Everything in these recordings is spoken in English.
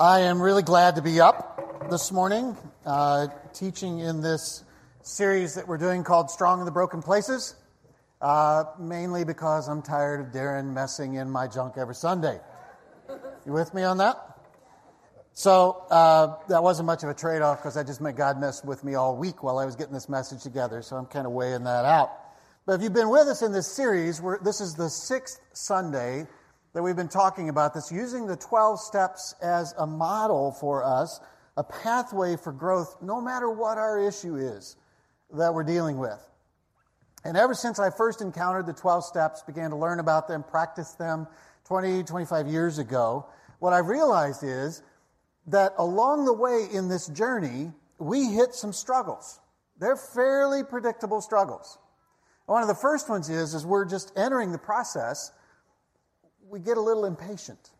I am really glad to be up this morning, uh, teaching in this series that we're doing called Strong in the Broken Places, uh, mainly because I'm tired of Darren messing in my junk every Sunday. You with me on that? So uh, that wasn't much of a trade off because I just made God mess with me all week while I was getting this message together, so I'm kind of weighing that out. But if you've been with us in this series, this is the sixth Sunday that we've been talking about this, using the 12 steps as a model for us, a pathway for growth, no matter what our issue is that we're dealing with. And ever since I first encountered the 12 steps, began to learn about them, practice them 20, 25 years ago, what I've realized is that along the way in this journey, we hit some struggles. They're fairly predictable struggles. One of the first ones is, is we're just entering the process we get a little impatient.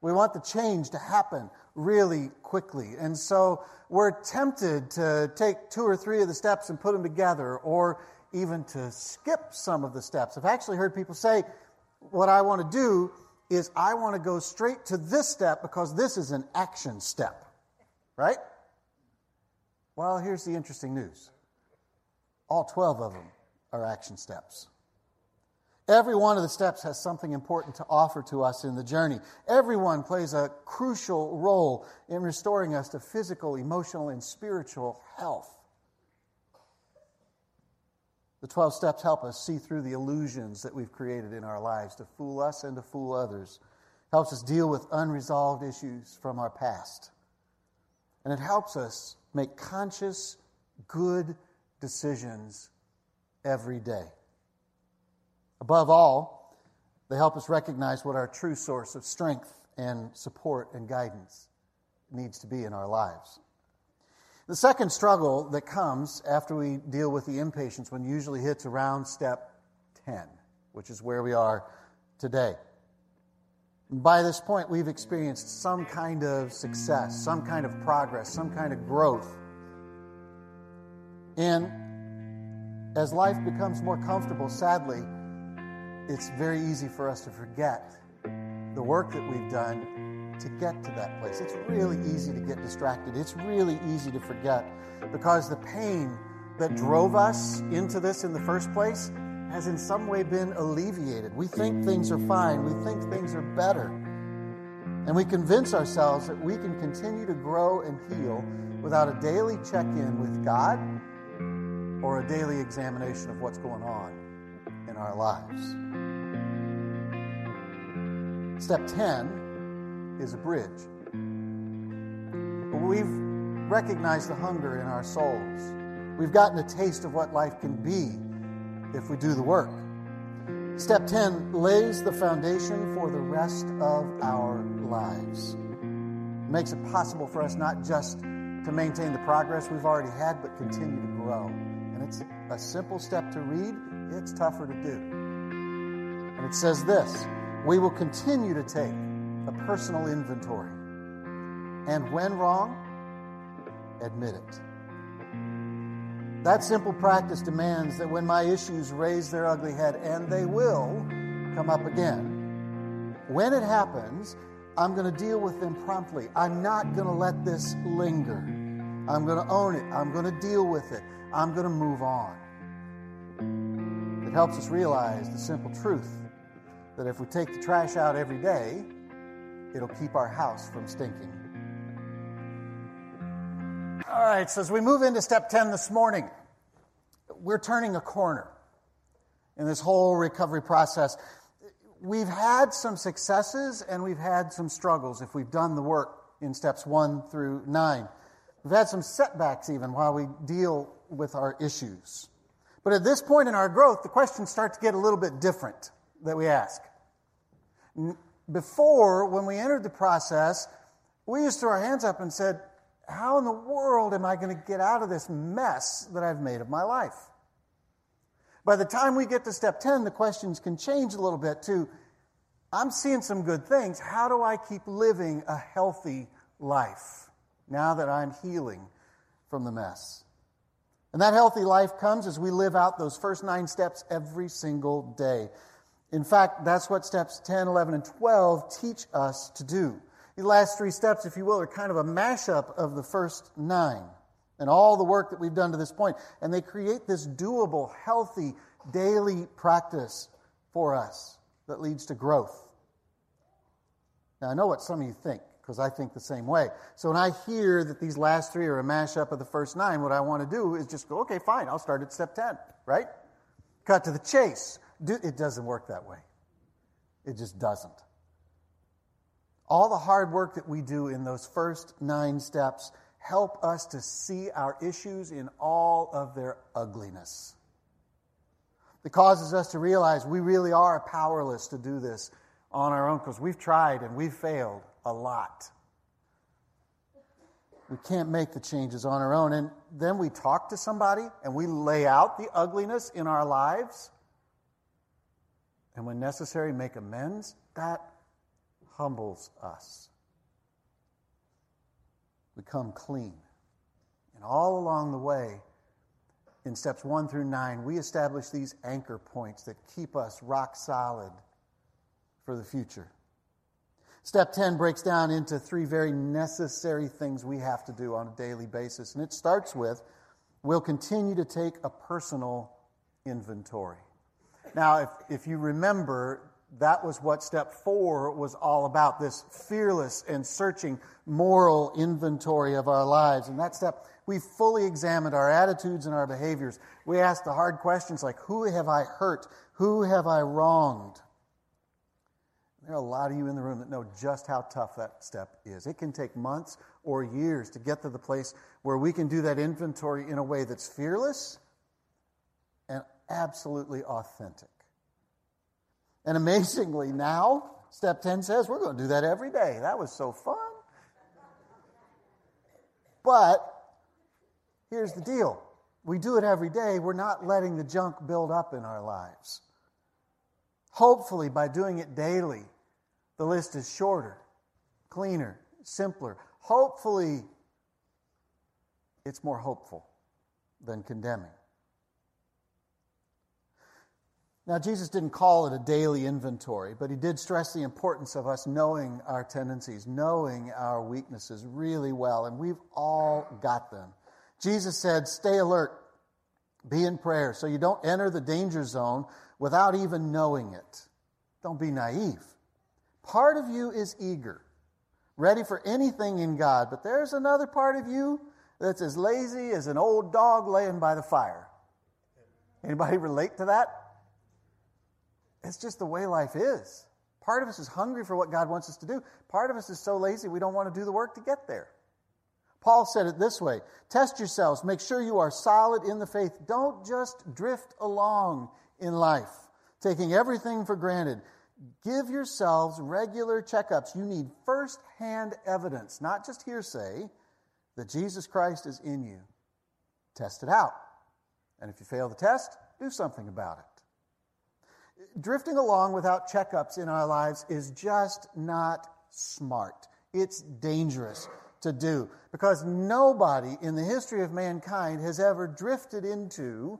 We want the change to happen really quickly. And so we're tempted to take two or three of the steps and put them together, or even to skip some of the steps. I've actually heard people say, What I want to do is I want to go straight to this step because this is an action step. Right? Well, here's the interesting news all 12 of them are action steps. Every one of the steps has something important to offer to us in the journey. Everyone plays a crucial role in restoring us to physical, emotional, and spiritual health. The 12 steps help us see through the illusions that we've created in our lives to fool us and to fool others. Helps us deal with unresolved issues from our past. And it helps us make conscious, good decisions every day. Above all, they help us recognize what our true source of strength and support and guidance needs to be in our lives. The second struggle that comes after we deal with the impatience one usually hits around step 10, which is where we are today. By this point, we've experienced some kind of success, some kind of progress, some kind of growth. And as life becomes more comfortable, sadly, it's very easy for us to forget the work that we've done to get to that place. It's really easy to get distracted. It's really easy to forget because the pain that drove us into this in the first place has in some way been alleviated. We think things are fine, we think things are better. And we convince ourselves that we can continue to grow and heal without a daily check in with God or a daily examination of what's going on our lives. Step 10 is a bridge. We've recognized the hunger in our souls. We've gotten a taste of what life can be if we do the work. Step 10 lays the foundation for the rest of our lives. It makes it possible for us not just to maintain the progress we've already had, but continue to grow. And it's a simple step to read, it's tougher to do. And it says this we will continue to take a personal inventory. And when wrong, admit it. That simple practice demands that when my issues raise their ugly head, and they will come up again, when it happens, I'm going to deal with them promptly. I'm not going to let this linger. I'm going to own it. I'm going to deal with it. I'm going to move on. It helps us realize the simple truth that if we take the trash out every day, it'll keep our house from stinking. All right, so as we move into step 10 this morning, we're turning a corner in this whole recovery process. We've had some successes and we've had some struggles if we've done the work in steps 1 through 9. We've had some setbacks even while we deal with our issues. But at this point in our growth, the questions start to get a little bit different that we ask. Before, when we entered the process, we just threw our hands up and said, How in the world am I going to get out of this mess that I've made of my life? By the time we get to step 10, the questions can change a little bit to I'm seeing some good things. How do I keep living a healthy life now that I'm healing from the mess? And that healthy life comes as we live out those first nine steps every single day. In fact, that's what steps 10, 11, and 12 teach us to do. The last three steps, if you will, are kind of a mashup of the first nine and all the work that we've done to this point. And they create this doable, healthy, daily practice for us that leads to growth. Now, I know what some of you think, because I think the same way. So when I hear that these last three are a mashup of the first nine, what I want to do is just go, okay, fine, I'll start at step 10, right? Cut to the chase. It doesn't work that way. It just doesn't. All the hard work that we do in those first nine steps help us to see our issues in all of their ugliness. It causes us to realize we really are powerless to do this on our own because we've tried and we've failed a lot. We can't make the changes on our own. And then we talk to somebody and we lay out the ugliness in our lives. And when necessary, make amends. That humbles us. We come clean. And all along the way, in steps one through nine, we establish these anchor points that keep us rock solid for the future. Step 10 breaks down into three very necessary things we have to do on a daily basis. And it starts with we'll continue to take a personal inventory. Now, if, if you remember, that was what step four was all about this fearless and searching moral inventory of our lives. And that step, we fully examined our attitudes and our behaviors. We asked the hard questions like, Who have I hurt? Who have I wronged? There are a lot of you in the room that know just how tough that step is. It can take months or years to get to the place where we can do that inventory in a way that's fearless and absolutely authentic. And amazingly, now, step 10 says we're going to do that every day. That was so fun. But here's the deal we do it every day, we're not letting the junk build up in our lives. Hopefully, by doing it daily, the list is shorter, cleaner, simpler. Hopefully, it's more hopeful than condemning. Now, Jesus didn't call it a daily inventory, but he did stress the importance of us knowing our tendencies, knowing our weaknesses really well, and we've all got them. Jesus said, Stay alert, be in prayer, so you don't enter the danger zone without even knowing it. Don't be naive. Part of you is eager, ready for anything in God, but there's another part of you that's as lazy as an old dog laying by the fire. Anybody relate to that? It's just the way life is. Part of us is hungry for what God wants us to do. Part of us is so lazy we don't want to do the work to get there. Paul said it this way Test yourselves, make sure you are solid in the faith. Don't just drift along in life, taking everything for granted. Give yourselves regular checkups. You need first hand evidence, not just hearsay, that Jesus Christ is in you. Test it out. And if you fail the test, do something about it drifting along without checkups in our lives is just not smart. It's dangerous to do because nobody in the history of mankind has ever drifted into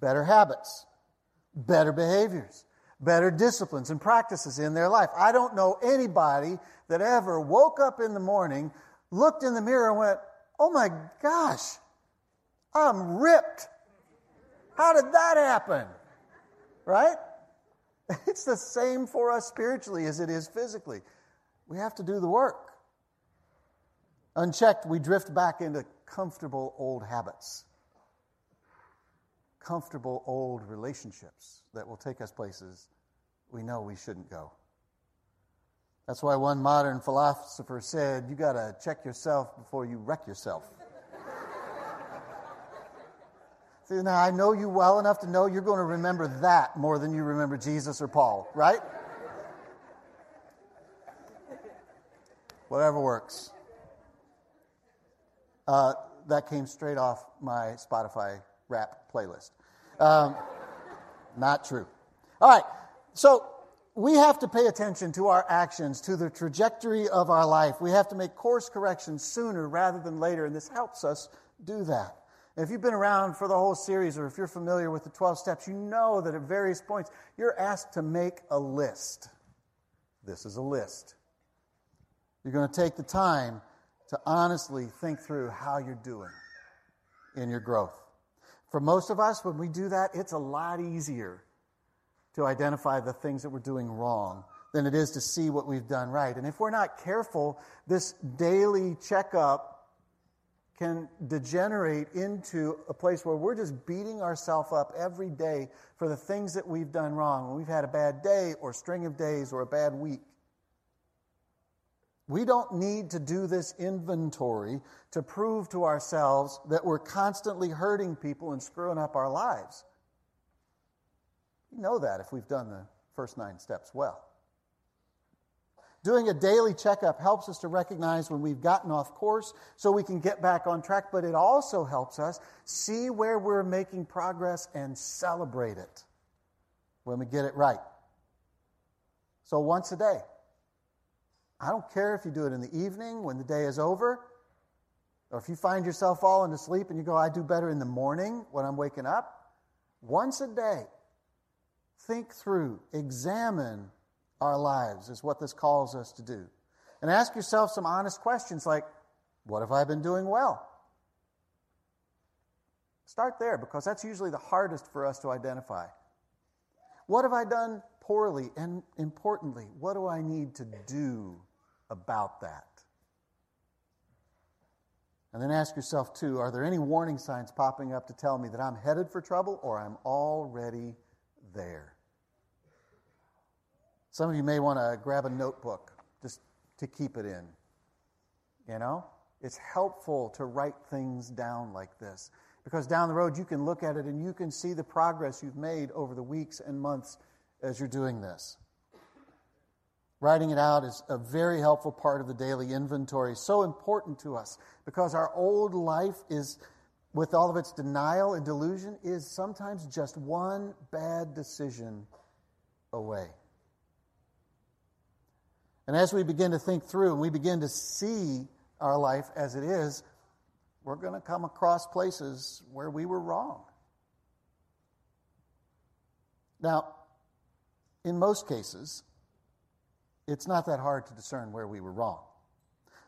better habits, better behaviors, better disciplines and practices in their life. I don't know anybody that ever woke up in the morning, looked in the mirror, and went, Oh my gosh, I'm ripped. How did that happen? Right? It's the same for us spiritually as it is physically. We have to do the work. Unchecked, we drift back into comfortable old habits, comfortable old relationships that will take us places we know we shouldn't go. That's why one modern philosopher said, You got to check yourself before you wreck yourself. See, now I know you well enough to know you're going to remember that more than you remember Jesus or Paul, right? Whatever works. Uh, that came straight off my Spotify rap playlist. Um, not true. All right, so we have to pay attention to our actions, to the trajectory of our life. We have to make course corrections sooner rather than later, and this helps us do that. If you've been around for the whole series or if you're familiar with the 12 steps, you know that at various points you're asked to make a list. This is a list. You're going to take the time to honestly think through how you're doing in your growth. For most of us, when we do that, it's a lot easier to identify the things that we're doing wrong than it is to see what we've done right. And if we're not careful, this daily checkup can degenerate into a place where we're just beating ourselves up every day for the things that we've done wrong. When we've had a bad day or string of days or a bad week. We don't need to do this inventory to prove to ourselves that we're constantly hurting people and screwing up our lives. We know that if we've done the first nine steps well. Doing a daily checkup helps us to recognize when we've gotten off course so we can get back on track, but it also helps us see where we're making progress and celebrate it when we get it right. So, once a day. I don't care if you do it in the evening when the day is over, or if you find yourself falling asleep and you go, I do better in the morning when I'm waking up. Once a day, think through, examine our lives, is what this calls us to do. And ask yourself some honest questions like, What have I been doing well? Start there because that's usually the hardest for us to identify. What have I done poorly? And importantly, what do I need to do about that? And then ask yourself, too, are there any warning signs popping up to tell me that I'm headed for trouble or I'm already there? Some of you may want to grab a notebook just to keep it in. You know? It's helpful to write things down like this because down the road you can look at it and you can see the progress you've made over the weeks and months as you're doing this. Writing it out is a very helpful part of the daily inventory, so important to us because our old life is, with all of its denial and delusion, is sometimes just one bad decision away. And as we begin to think through and we begin to see our life as it is, we're going to come across places where we were wrong. Now, in most cases, it's not that hard to discern where we were wrong.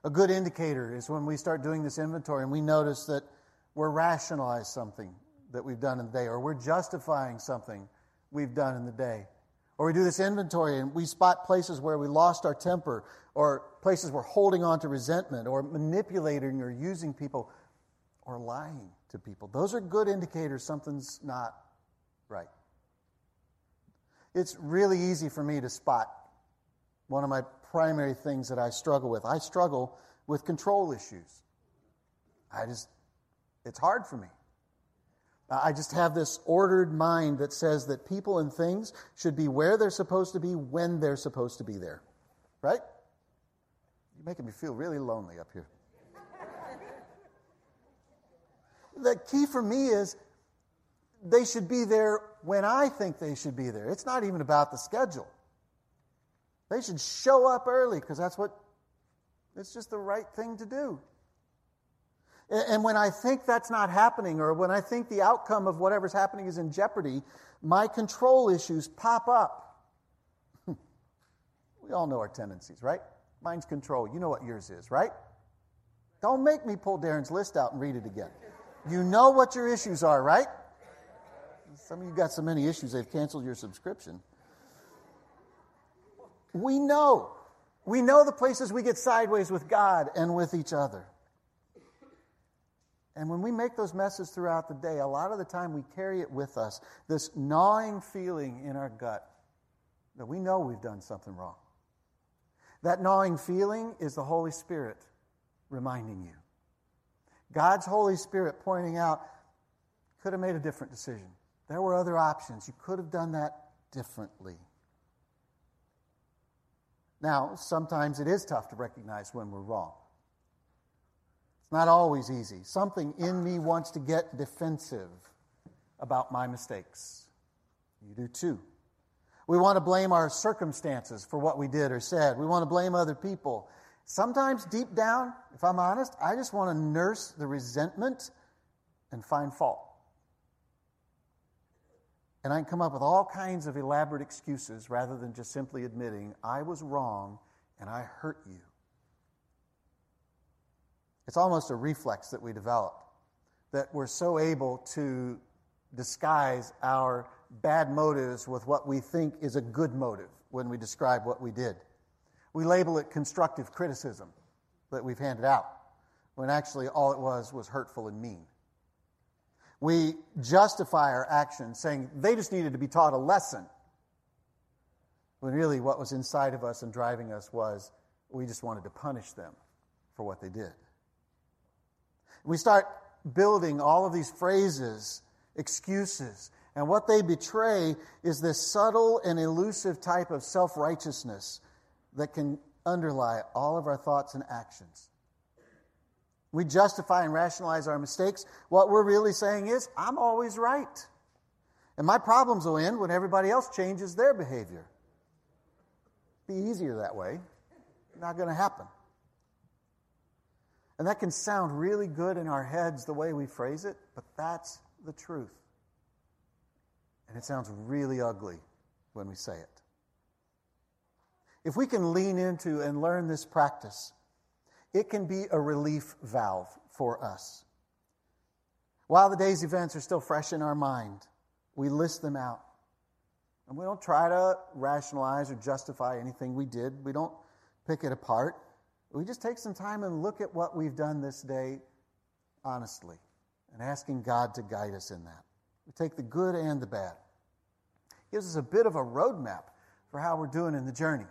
A good indicator is when we start doing this inventory and we notice that we're rationalizing something that we've done in the day, or we're justifying something we've done in the day. Or we do this inventory and we spot places where we lost our temper, or places we're holding on to resentment, or manipulating or using people, or lying to people. Those are good indicators something's not right. It's really easy for me to spot one of my primary things that I struggle with. I struggle with control issues. I just, it's hard for me. I just have this ordered mind that says that people and things should be where they're supposed to be when they're supposed to be there. Right? You're making me feel really lonely up here. the key for me is they should be there when I think they should be there. It's not even about the schedule. They should show up early because that's what it's just the right thing to do. And when I think that's not happening, or when I think the outcome of whatever's happening is in jeopardy, my control issues pop up. we all know our tendencies, right? Mine's control. You know what yours is, right? Don't make me pull Darren's list out and read it again. You know what your issues are, right? Some of you got so many issues they've canceled your subscription. We know. We know the places we get sideways with God and with each other. And when we make those messes throughout the day, a lot of the time we carry it with us this gnawing feeling in our gut that we know we've done something wrong. That gnawing feeling is the Holy Spirit reminding you. God's Holy Spirit pointing out, could have made a different decision. There were other options. You could have done that differently. Now, sometimes it is tough to recognize when we're wrong. It's not always easy. Something in me wants to get defensive about my mistakes. You do too. We want to blame our circumstances for what we did or said. We want to blame other people. Sometimes, deep down, if I'm honest, I just want to nurse the resentment and find fault. And I can come up with all kinds of elaborate excuses rather than just simply admitting I was wrong and I hurt you. It's almost a reflex that we develop that we're so able to disguise our bad motives with what we think is a good motive when we describe what we did. We label it constructive criticism that we've handed out, when actually all it was was hurtful and mean. We justify our actions saying they just needed to be taught a lesson, when really what was inside of us and driving us was we just wanted to punish them for what they did. We start building all of these phrases, excuses, and what they betray is this subtle and elusive type of self righteousness that can underlie all of our thoughts and actions. We justify and rationalize our mistakes. What we're really saying is, I'm always right. And my problems will end when everybody else changes their behavior. Be easier that way. Not going to happen. And that can sound really good in our heads the way we phrase it, but that's the truth. And it sounds really ugly when we say it. If we can lean into and learn this practice, it can be a relief valve for us. While the day's events are still fresh in our mind, we list them out. And we don't try to rationalize or justify anything we did. We don't pick it apart. We just take some time and look at what we've done this day honestly and asking God to guide us in that. We take the good and the bad. It gives us a bit of a roadmap for how we're doing in the journey.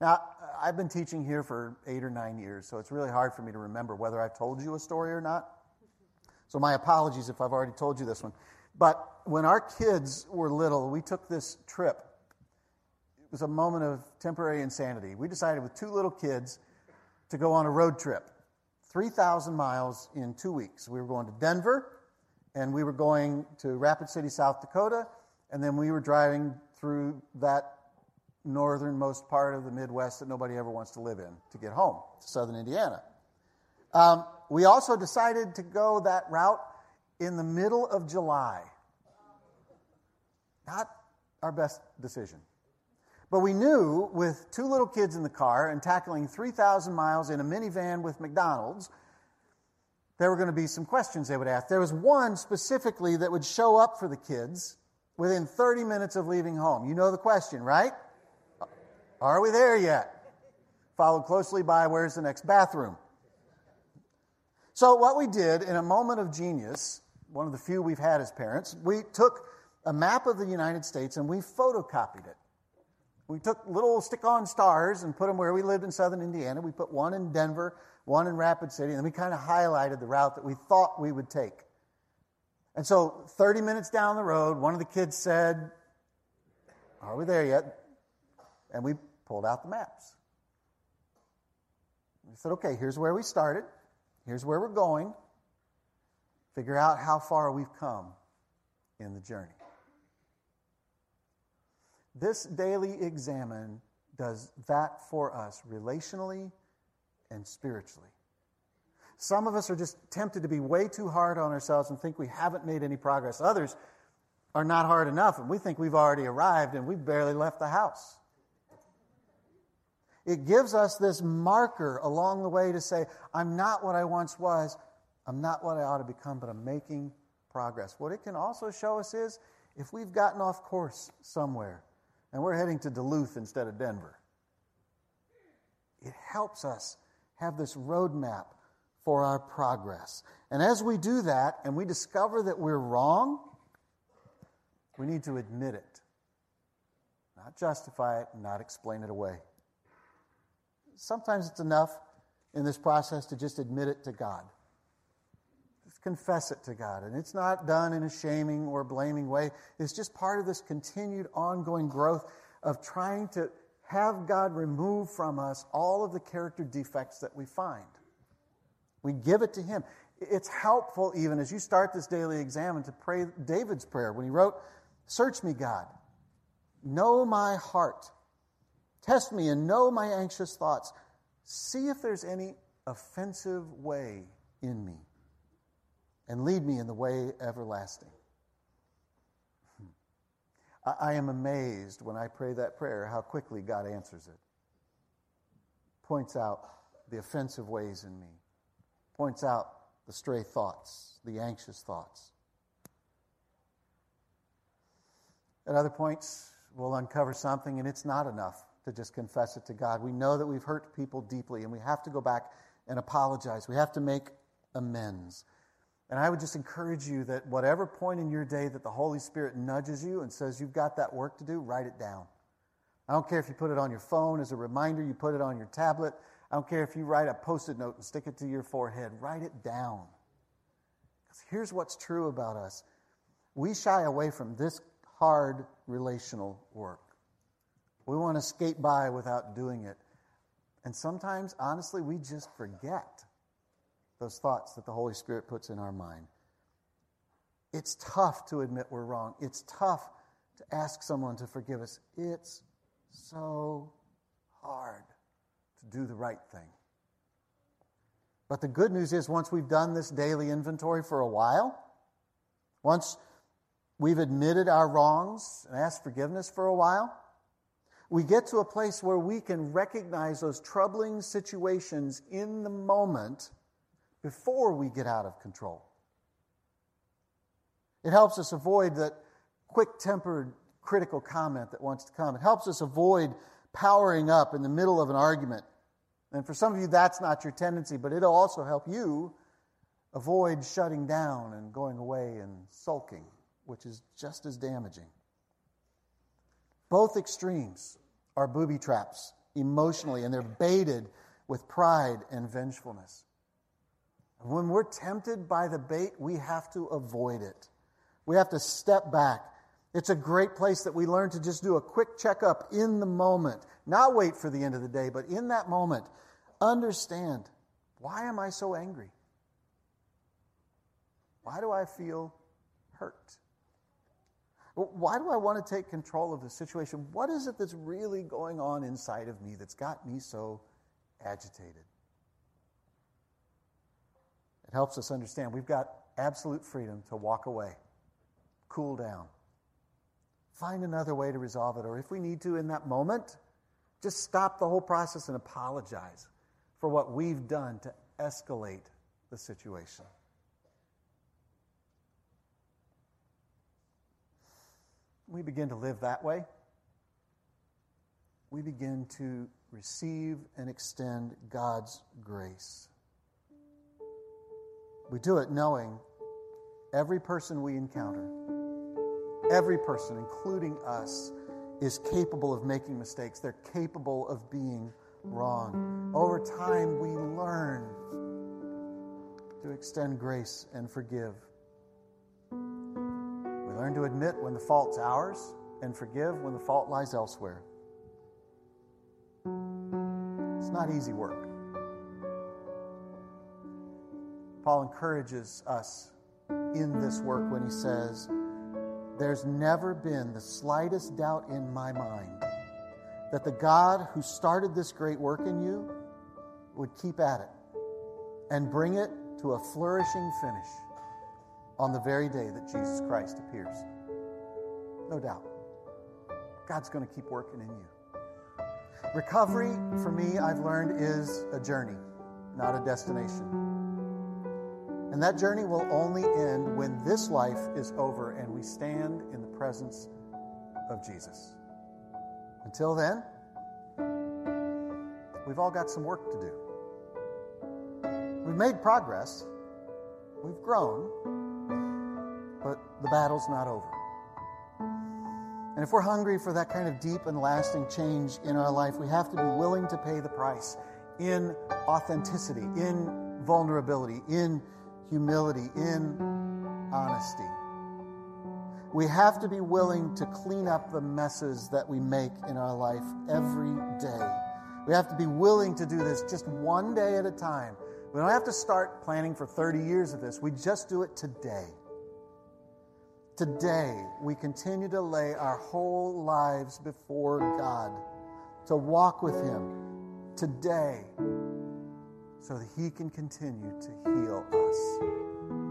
Now, I've been teaching here for eight or nine years, so it's really hard for me to remember whether I've told you a story or not. So, my apologies if I've already told you this one. But when our kids were little, we took this trip. It was a moment of temporary insanity. We decided with two little kids to go on a road trip 3,000 miles in two weeks. We were going to Denver, and we were going to Rapid City, South Dakota, and then we were driving through that northernmost part of the Midwest that nobody ever wants to live in to get home to southern Indiana. Um, we also decided to go that route in the middle of July. Not our best decision. But we knew with two little kids in the car and tackling 3,000 miles in a minivan with McDonald's, there were going to be some questions they would ask. There was one specifically that would show up for the kids within 30 minutes of leaving home. You know the question, right? Are we there yet? Followed closely by where's the next bathroom? So, what we did in a moment of genius, one of the few we've had as parents, we took a map of the United States and we photocopied it. We took little stick on stars and put them where we lived in southern Indiana. We put one in Denver, one in Rapid City, and we kind of highlighted the route that we thought we would take. And so, 30 minutes down the road, one of the kids said, Are we there yet? And we pulled out the maps. We said, Okay, here's where we started, here's where we're going. Figure out how far we've come in the journey. This daily examine does that for us relationally and spiritually. Some of us are just tempted to be way too hard on ourselves and think we haven't made any progress. Others are not hard enough and we think we've already arrived and we've barely left the house. It gives us this marker along the way to say, I'm not what I once was, I'm not what I ought to become, but I'm making progress. What it can also show us is if we've gotten off course somewhere, and we're heading to Duluth instead of Denver. It helps us have this roadmap for our progress. And as we do that and we discover that we're wrong, we need to admit it, not justify it, not explain it away. Sometimes it's enough in this process to just admit it to God confess it to God. And it's not done in a shaming or blaming way. It's just part of this continued ongoing growth of trying to have God remove from us all of the character defects that we find. We give it to Him. It's helpful, even as you start this daily exam, to pray David's prayer when he wrote, Search me, God. Know my heart. Test me and know my anxious thoughts. See if there's any offensive way in me and lead me in the way everlasting. Hmm. I, am amazed when I pray that prayer how quickly God answers it. Points out the offensive ways in me. points out the stray thoughts, the anxious thoughts. At other points, we'll uncover something, and it's not enough to just confess it to God. We know that we've hurt people deeply, and we have to go back and apologize. We have to make amends. And I would just encourage you that whatever point in your day that the Holy Spirit nudges you and says you've got that work to do, write it down. I don't care if you put it on your phone as a reminder, you put it on your tablet. I don't care if you write a post it note and stick it to your forehead. Write it down. Because here's what's true about us we shy away from this hard relational work. We want to skate by without doing it. And sometimes, honestly, we just forget those thoughts that the Holy Spirit puts in our mind. It's tough to admit we're wrong. It's tough to ask someone to forgive us. It's so hard to do the right thing. But the good news is, once we've done this daily inventory for a while, once we've admitted our wrongs and asked forgiveness for a while, we get to a place where we can recognize those troubling situations in the moment before we get out of control. It helps us avoid that quick tempered critical comment that wants to come. It helps us avoid powering up in the middle of an argument. And for some of you, that's not your tendency, but it'll also help you avoid shutting down and going away and sulking, which is just as damaging. Both extremes are booby traps emotionally, and they're baited with pride and vengefulness. When we're tempted by the bait, we have to avoid it. We have to step back. It's a great place that we learn to just do a quick checkup in the moment, not wait for the end of the day, but in that moment, understand why am I so angry? Why do I feel hurt? Why do I want to take control of the situation? What is it that's really going on inside of me that's got me so agitated? It helps us understand we've got absolute freedom to walk away, cool down, find another way to resolve it, or if we need to in that moment, just stop the whole process and apologize for what we've done to escalate the situation. We begin to live that way, we begin to receive and extend God's grace. We do it knowing every person we encounter, every person, including us, is capable of making mistakes. They're capable of being wrong. Over time, we learn to extend grace and forgive Learn to admit when the fault's ours and forgive when the fault lies elsewhere. It's not easy work. Paul encourages us in this work when he says, There's never been the slightest doubt in my mind that the God who started this great work in you would keep at it and bring it to a flourishing finish on the very day that Jesus Christ appears. No doubt. God's going to keep working in you. Recovery, for me, I've learned, is a journey, not a destination. And that journey will only end when this life is over and we stand in the presence of Jesus. Until then, we've all got some work to do. We've made progress, we've grown, but the battle's not over. And if we're hungry for that kind of deep and lasting change in our life, we have to be willing to pay the price in authenticity, in vulnerability, in humility, in honesty. We have to be willing to clean up the messes that we make in our life every day. We have to be willing to do this just one day at a time. We don't have to start planning for 30 years of this. We just do it today. Today, we continue to lay our whole lives before God, to walk with Him today, so that He can continue to heal us.